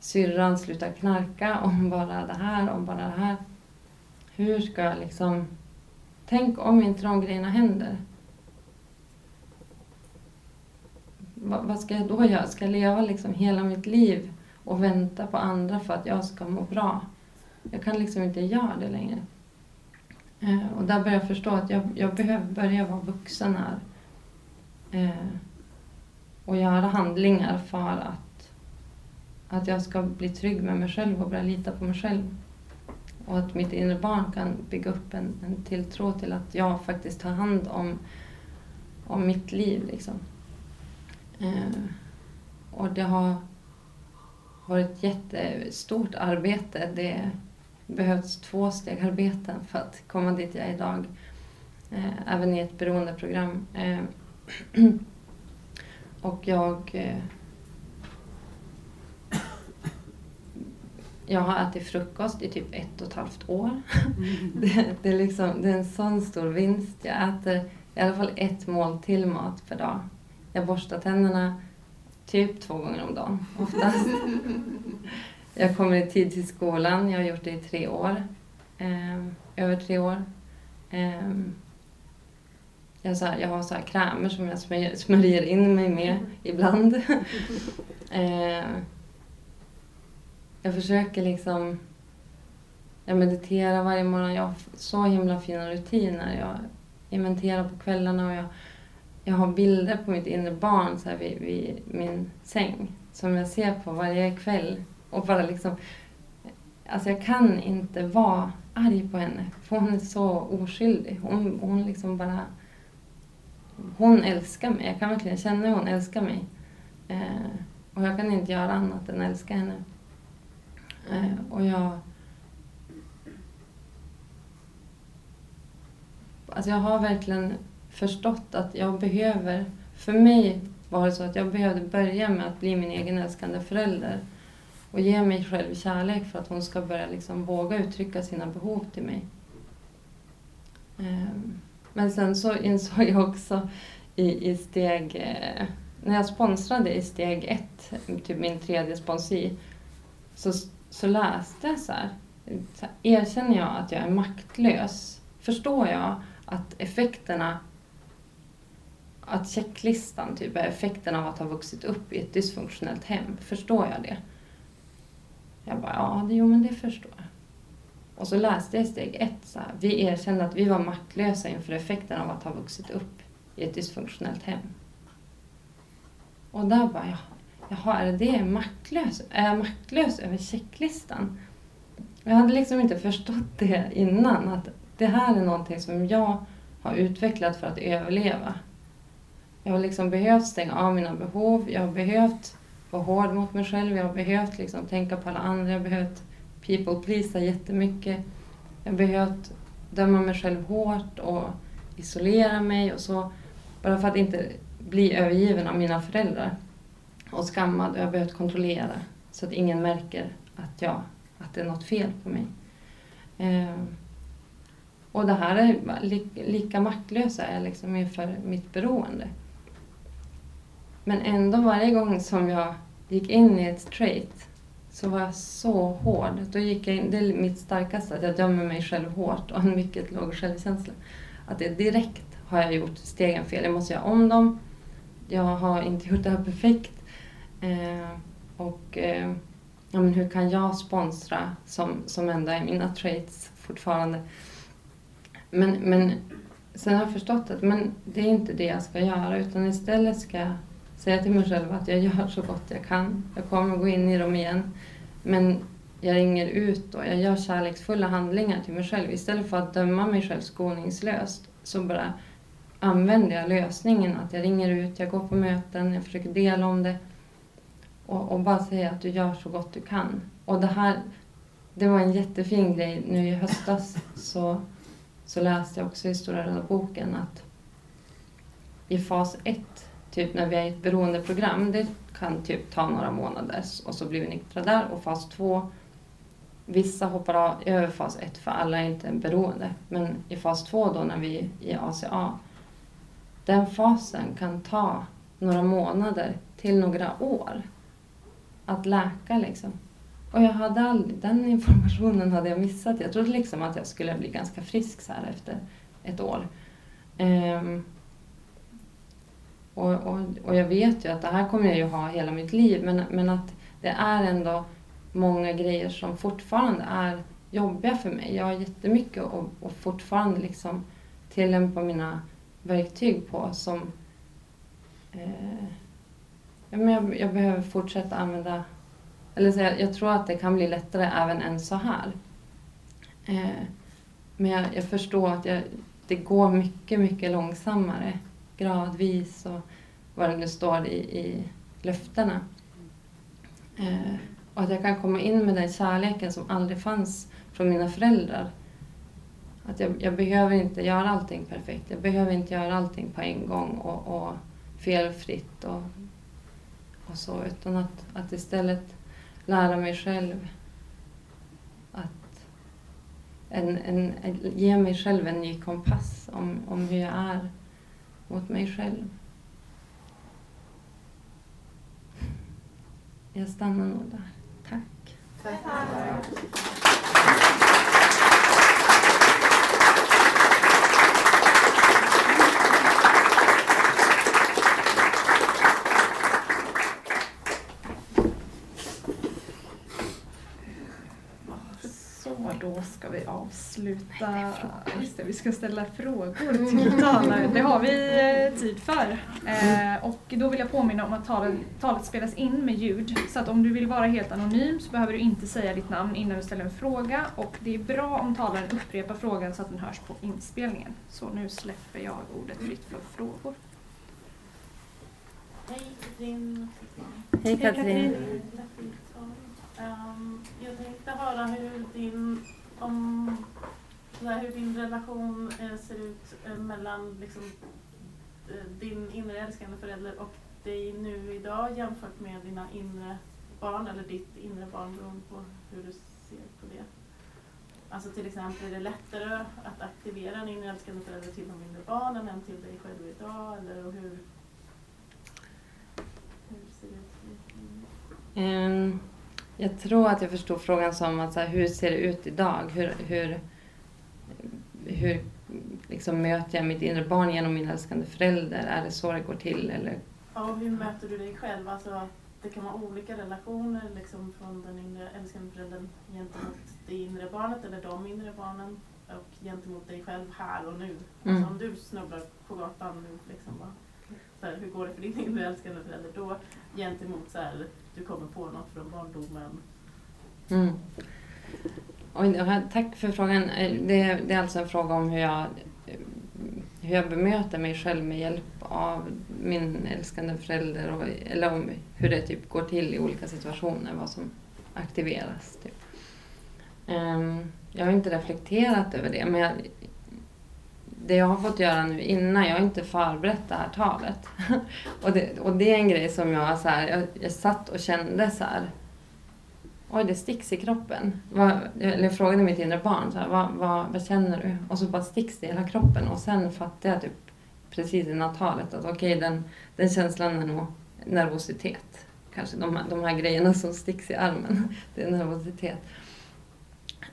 syrran slutar knarka, om bara det här, om bara det här. Hur ska jag liksom... Tänk om inte de grejerna händer. Vad, vad ska jag då göra? Ska jag leva liksom hela mitt liv och vänta på andra för att jag ska må bra? Jag kan liksom inte göra det längre. Eh, och där börjar jag förstå att jag, jag behöver börja vara vuxen här. Eh, och göra handlingar för att, att jag ska bli trygg med mig själv och börja lita på mig själv. Och att mitt inre barn kan bygga upp en, en tilltro till att jag faktiskt tar hand om, om mitt liv. Liksom. Eh, och det har varit ett jättestort arbete. Det behövs två stegarbeten för att komma dit jag är idag. Eh, även i ett beroendeprogram. Eh, och jag... Eh, jag har ätit frukost i typ ett och ett halvt år. det, det, är liksom, det är en sån stor vinst. Jag äter i alla fall ett mål till mat per dag. Jag borstar tänderna typ två gånger om dagen oftast. jag kommer i tid till skolan. Jag har gjort det i tre år. Eh, över tre år. Eh, jag, så här, jag har så här krämer som jag smörjer, smörjer in mig med ibland. eh, jag försöker liksom... Jag mediterar varje morgon. Jag har så himla fina rutiner. Jag inventerar på kvällarna och jag, jag har bilder på mitt inre barn så här vid, vid min säng som jag ser på varje kväll. Och bara liksom... Alltså jag kan inte vara arg på henne. För hon är så oskyldig. Hon, hon liksom bara hon älskar mig. Jag kan verkligen känna hur hon älskar mig. Eh, och jag kan inte göra annat än älska henne. Eh, och jag... Alltså jag har verkligen förstått att jag behöver... För mig var det så att jag behövde börja med att bli min egen älskande förälder. Och ge mig själv kärlek för att hon ska börja liksom våga uttrycka sina behov till mig. Eh, men sen så insåg jag också i, i steg... Eh, när jag sponsrade i steg ett, typ min tredje sponsi, så, så läste jag så här. Så här, Erkänner jag att jag är maktlös? Förstår jag att effekterna att checklistan typ är effekten av att ha vuxit upp i ett dysfunktionellt hem. Förstår jag det? Jag bara, ja, det, jo men det förstår jag. Och så läste jag steg ett, så här, vi erkände att vi var maktlösa inför effekten av att ha vuxit upp i ett dysfunktionellt hem. Och där bara, ja, jaha, är det det? Maktlös? Är jag maktlös över checklistan? Jag hade liksom inte förstått det innan, att det här är någonting som jag har utvecklat för att överleva. Jag har liksom behövt stänga av mina behov, jag har behövt vara hård mot mig själv, jag har behövt liksom tänka på alla andra, jag har behövt people pleasa jättemycket. Jag har behövt döma mig själv hårt och isolera mig och så. Bara för att inte bli övergiven av mina föräldrar. Och skammad och jag har behövt kontrollera så att ingen märker att, jag, att det är något fel på mig. Eh, och det här är li, lika maktlösa är liksom inför mitt beroende. Men ändå varje gång som jag gick in i ett trait så var jag så hård. Då gick jag in, det är mitt starkaste, att jag dömer mig själv hårt och en mycket låg självkänsla. Att det direkt har jag gjort stegen fel. Jag måste göra om dem. Jag har inte gjort det här perfekt. Eh, och eh, ja, men hur kan jag sponsra som, som ändå är mina traits fortfarande? Men, men sen har jag förstått att men det är inte det jag ska göra utan istället ska jag säga till mig själv att jag gör så gott jag kan. Jag kommer gå in i dem igen. Men jag ringer ut och jag gör kärleksfulla handlingar till mig själv. Istället för att döma mig själv skoningslöst så bara använder jag lösningen. Att jag ringer ut, jag går på möten, jag försöker dela om det. Och, och bara säga att du gör så gott du kan. Och det här, det var en jättefin grej. Nu i höstas så, så läste jag också i Stora Röda boken att i fas 1 typ när vi är i ett beroendeprogram, det kan typ ta några månader och så blir vi nyktra där. Och fas två, vissa hoppar av över fas ett för alla är inte beroende. Men i fas två då när vi är i ACA, den fasen kan ta några månader till några år att läka liksom. Och jag hade aldrig, den informationen hade jag missat. Jag trodde liksom att jag skulle bli ganska frisk så här efter ett år. Um, och, och, och jag vet ju att det här kommer jag ju ha hela mitt liv men, men att det är ändå många grejer som fortfarande är jobbiga för mig. Jag har jättemycket att och fortfarande liksom tillämpa mina verktyg på som eh, men jag, jag, behöver fortsätta använda eller så jag, jag, tror att det kan bli lättare även än så här. Eh, men jag, jag, förstår att jag, det går mycket, mycket långsammare gradvis och vad det nu står i, i löftena. Eh, och att jag kan komma in med den kärleken som aldrig fanns från mina föräldrar. Att jag, jag, behöver inte göra allting perfekt. Jag behöver inte göra allting på en gång och, och felfritt och, och så. Utan att, att istället lära mig själv att en, en, ge mig själv en ny kompass om, om hur jag är mot mig själv. Jag stannar nog där. Tack. Tack. Då ska vi avsluta. Just det, vi ska ställa frågor till talaren. Det har vi eh, tid för. Eh, och då vill jag påminna om att talet, talet spelas in med ljud. Så att om du vill vara helt anonym så behöver du inte säga ditt namn innan du ställer en fråga. Och det är bra om talaren upprepar frågan så att den hörs på inspelningen. Så nu släpper jag ordet fritt för frågor. Hej Katrin. Hej Katrin. Um, jag tänkte höra hur din, om, hur din relation eh, ser ut eh, mellan liksom, eh, din inre älskande förälder och dig nu idag jämfört med dina inre barn eller ditt inre barn beroende på hur du ser på det. Alltså till exempel är det lättare att aktivera en inre älskande förälder till de mindre barnen än till dig själv idag? Eller hur, hur ser det ut? Ehm, jag tror att jag förstod frågan som att så här, hur ser det ut idag? Hur, hur, hur liksom möter jag mitt inre barn genom min älskande förälder? Är det så det går till? Eller? Ja, och hur möter du dig själv? Alltså, det kan vara olika relationer liksom, från den inre älskande föräldern gentemot det inre barnet eller de inre barnen och gentemot dig själv här och nu. Mm. Alltså, om du snubblar på gatan nu, liksom, bara, så här, hur går det för din inre älskande förälder då gentemot så här, du kommer på något från barndomen? Mm. Oj, tack för frågan. Eh, det, det, är alltså en fråga om hur jag, hur jag bemöter mig själv med hjälp av min älskande förälder. Och, eller om hur det typ går till i olika situationer, vad som aktiveras. Typ. Um, jag har inte reflekterat över det, men jag, det jag har fått göra nu innan, jag har inte förberett det här talet. och, det, och det är en grej som jag, så här, jag, jag satt och kände så här, oj det sticks i kroppen. Vad, jag frågade mitt inre barn, så här, vad, vad, vad, känner du? Och så bara sticks det i hela kroppen och sen fattade jag typ precis innan talet att okej okay, den, den känslan är nog nervositet. Kanske de, de här grejerna som sticks i armen, det är nervositet.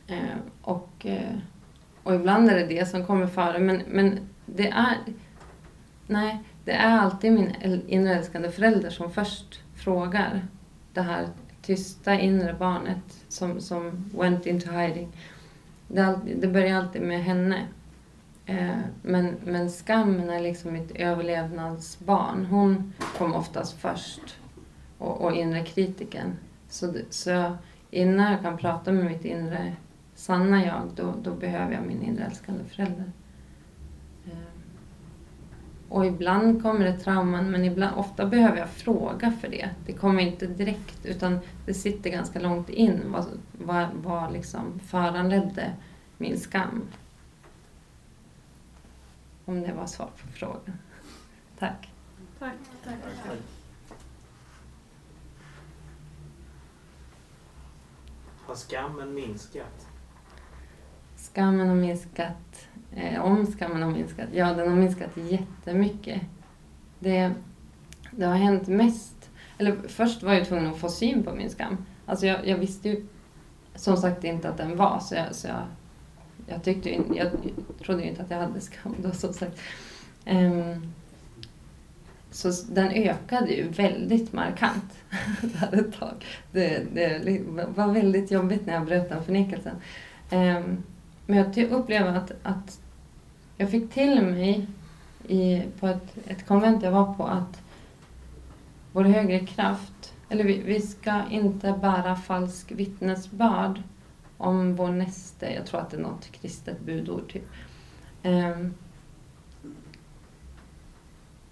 Eh, och eh, och ibland är det det som kommer före. Men, men det är... Nej, det är alltid min inre älskande förälder som först frågar. Det här tysta inre barnet som, som went into hiding. Det, det börjar alltid med henne. Eh, men, men skammen är liksom mitt överlevnadsbarn. Hon kom oftast först. Och, och inre kritiken. Så, så innan jag kan prata med mitt inre sanna jag, då, då behöver jag min inre älskande förälder. Ehm, och ibland kommer det trauman, men ibland, ofta behöver jag fråga för det. Det kommer inte direkt, utan det sitter ganska långt in vad, vad, vad liksom föranledde min skam. Om det var svar på frågan. Tack. Tack. Tack. Har skammen minskat? Skammen har minskat. Eh, om skammen har minskat? Ja, den har minskat jättemycket. Det, det har hänt mest... Eller först var jag tvungen att få syn på min skam. Alltså jag, jag visste ju som sagt inte att den var, så jag, så jag, jag, tyckte, jag trodde inte att jag hade skam då, som sagt. Um, så den ökade ju väldigt markant där ett tag. Det, det var väldigt jobbigt när jag bröt den förnekelsen. Um, men jag upplever att, att jag fick till mig i, på ett, ett konvent jag var på att vår högre kraft, eller vi, vi ska inte bära falsk vittnesbörd om vår näste. Jag tror att det är något kristet budord. Typ. Um,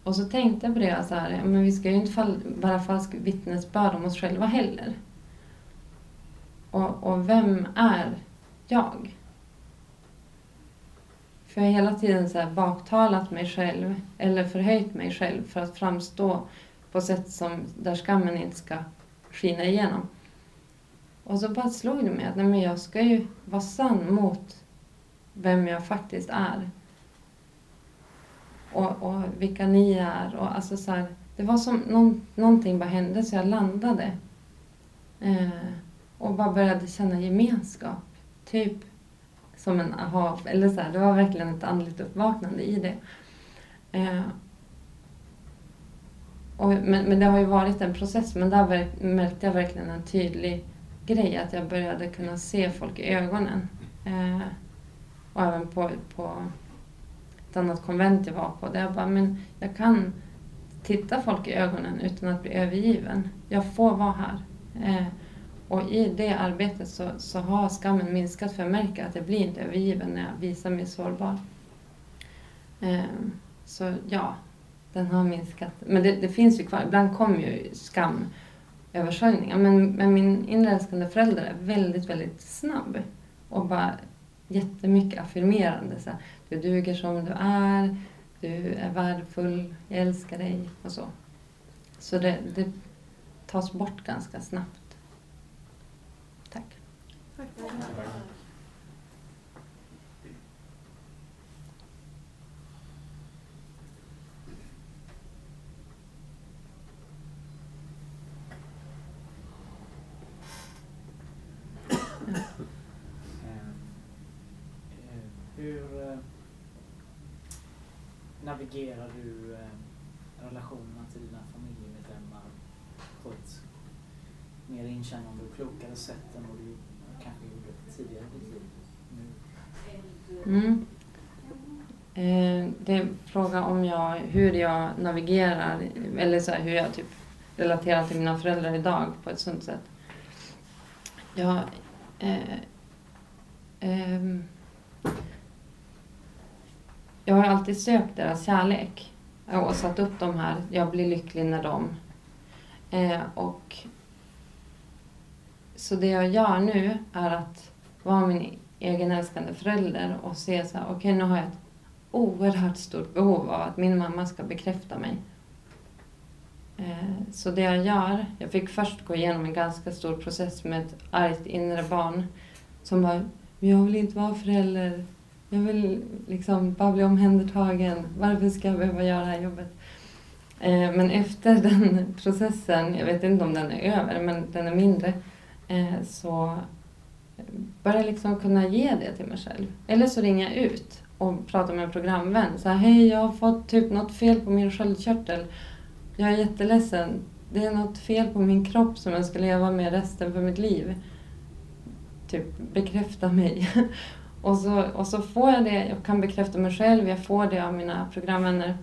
och så tänkte jag på det så här, men vi ska ju inte fall, bära falsk vittnesbörd om oss själva heller. Och, och vem är jag? För jag har hela tiden så här baktalat mig själv eller förhöjt mig själv för att framstå på sätt som där skammen inte ska skina igenom. Och så bara slog det mig att nej, men jag ska ju vara sann mot vem jag faktiskt är. Och, och vilka ni är. Och alltså så här, det var som någon, någonting bara hände så jag landade. Eh, och bara började känna gemenskap. Typ som en aha. Eller så här, det var verkligen ett andligt uppvaknande i det. Eh, och, men, men det har ju varit en process. Men där märkte jag verkligen en tydlig grej. Att jag började kunna se folk i ögonen. Eh, och även på, på ett annat konvent jag var på. Där jag bara, men jag kan titta folk i ögonen utan att bli övergiven. Jag får vara här. Eh, och i det arbetet så, så har skammen minskat för jag märker att jag blir inte övergiven när jag visar mig sårbar. Ehm, så ja, den har minskat. Men det, det finns ju kvar. Ibland kommer ju skamöversköljningar. Men, men min inälskande förälder är väldigt, väldigt snabb. Och bara jättemycket affirmerande. Så här, du duger som du är. Du är värdefull. Jag älskar dig. Och så. Så det, det tas bort ganska snabbt. Tack. Ehm, eh, Tack. Eh, navigerar du eh, relationerna till dina familjemedlemmar på ett mer inkännande och klokare sätt än vad du gjorde tidigare i ditt liv? Mm. Eh, det är en fråga om jag, hur jag navigerar, eller så här, hur jag typ relaterar till mina föräldrar idag på ett sunt sätt. Jag, eh, eh, jag har alltid sökt deras kärlek och satt upp de här, jag blir lycklig när de... Eh, och så det jag gör nu är att vara min egen älskande förälder och se så här, okej okay, nu har jag ett oerhört stort behov av att min mamma ska bekräfta mig. Eh, så det jag gör, jag fick först gå igenom en ganska stor process med ett argt inre barn som bara, jag vill inte vara förälder, jag vill liksom bara bli omhändertagen. Varför ska jag behöva göra det här jobbet? Eh, men efter den processen, jag vet inte om den är över, men den är mindre, eh, så bara liksom kunna ge det till mig själv. Eller så ringer jag ut och pratar med en programvän. Så här, hej, jag har fått typ något fel på min sköldkörtel. Jag är jätteledsen. Det är något fel på min kropp som jag ska leva med resten för mitt liv. Typ, bekräfta mig. Och så, och så får jag det, jag kan bekräfta mig själv, jag får det av mina programvänner.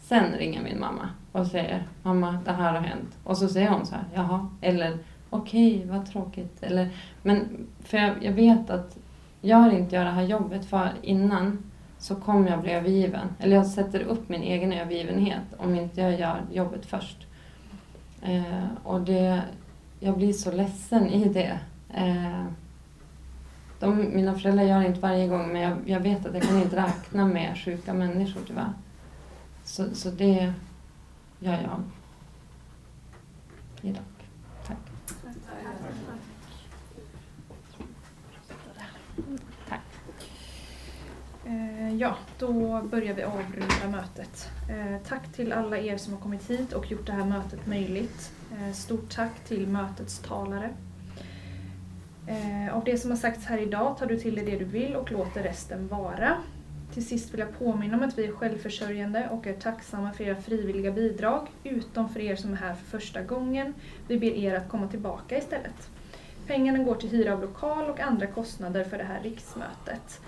Sen ringer min mamma och säger, mamma det här har hänt. Och så säger hon så här, jaha, eller okej, okay, vad tråkigt. Eller, men för jag, jag vet att gör inte jag det här jobbet för innan så kommer jag bli övergiven. Eller jag sätter upp min egen övergivenhet om inte jag gör jobbet först. Eh, och det, jag blir så ledsen i det. Eh, de, mina föräldrar gör det inte varje gång men jag, jag, vet att jag kan inte räkna med sjuka människor tyvärr. Så, så det gör jag idag. Tack. Tack. Eh, Eh, ja, då börjar vi avrunda mötet. Eh, tack till alla er som har kommit hit och gjort det här mötet möjligt. Eh, stort tack till mötets talare. Av det som har sagts här idag tar du till dig det du vill och låter resten vara. Till sist vill jag påminna om att vi är självförsörjande och är tacksamma för era frivilliga bidrag, utom för er som är här för första gången. Vi ber er att komma tillbaka istället. Pengarna går till hyra av lokal och andra kostnader för det här riksmötet.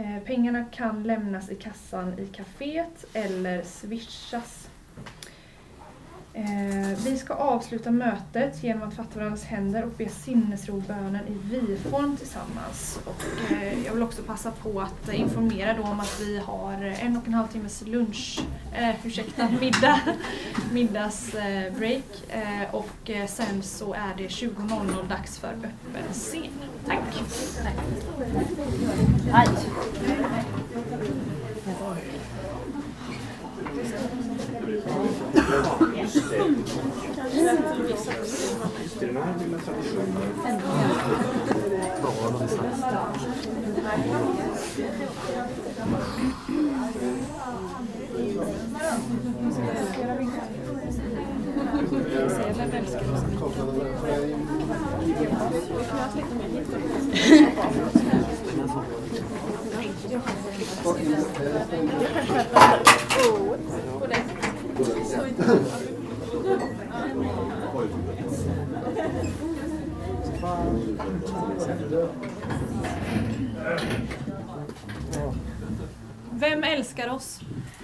Eh, pengarna kan lämnas i kassan i kaféet eller swishas vi ska avsluta mötet genom att fatta varandras händer och be sinnesrobönen i vi-form tillsammans. Och, eh, jag vill också passa på att informera då om att vi har en och en halv timmes lunch, eh, ursäkta, middag, middagsbreak eh, och eh, sen så är det 20.00 dags för öppen scen. Tack! Tack. Just det, den här lilla traditionen. Vem älskar oss?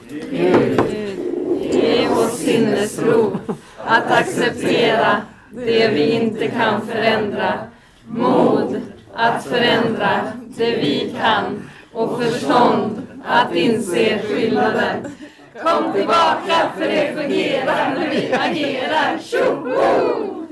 Gud. Ge oss sinnesro att acceptera det vi inte kan förändra. Mod att förändra det vi kan och förstånd att inse skillnaden. Kom tillbaka för det fungerar när vi agerar. Tjoho!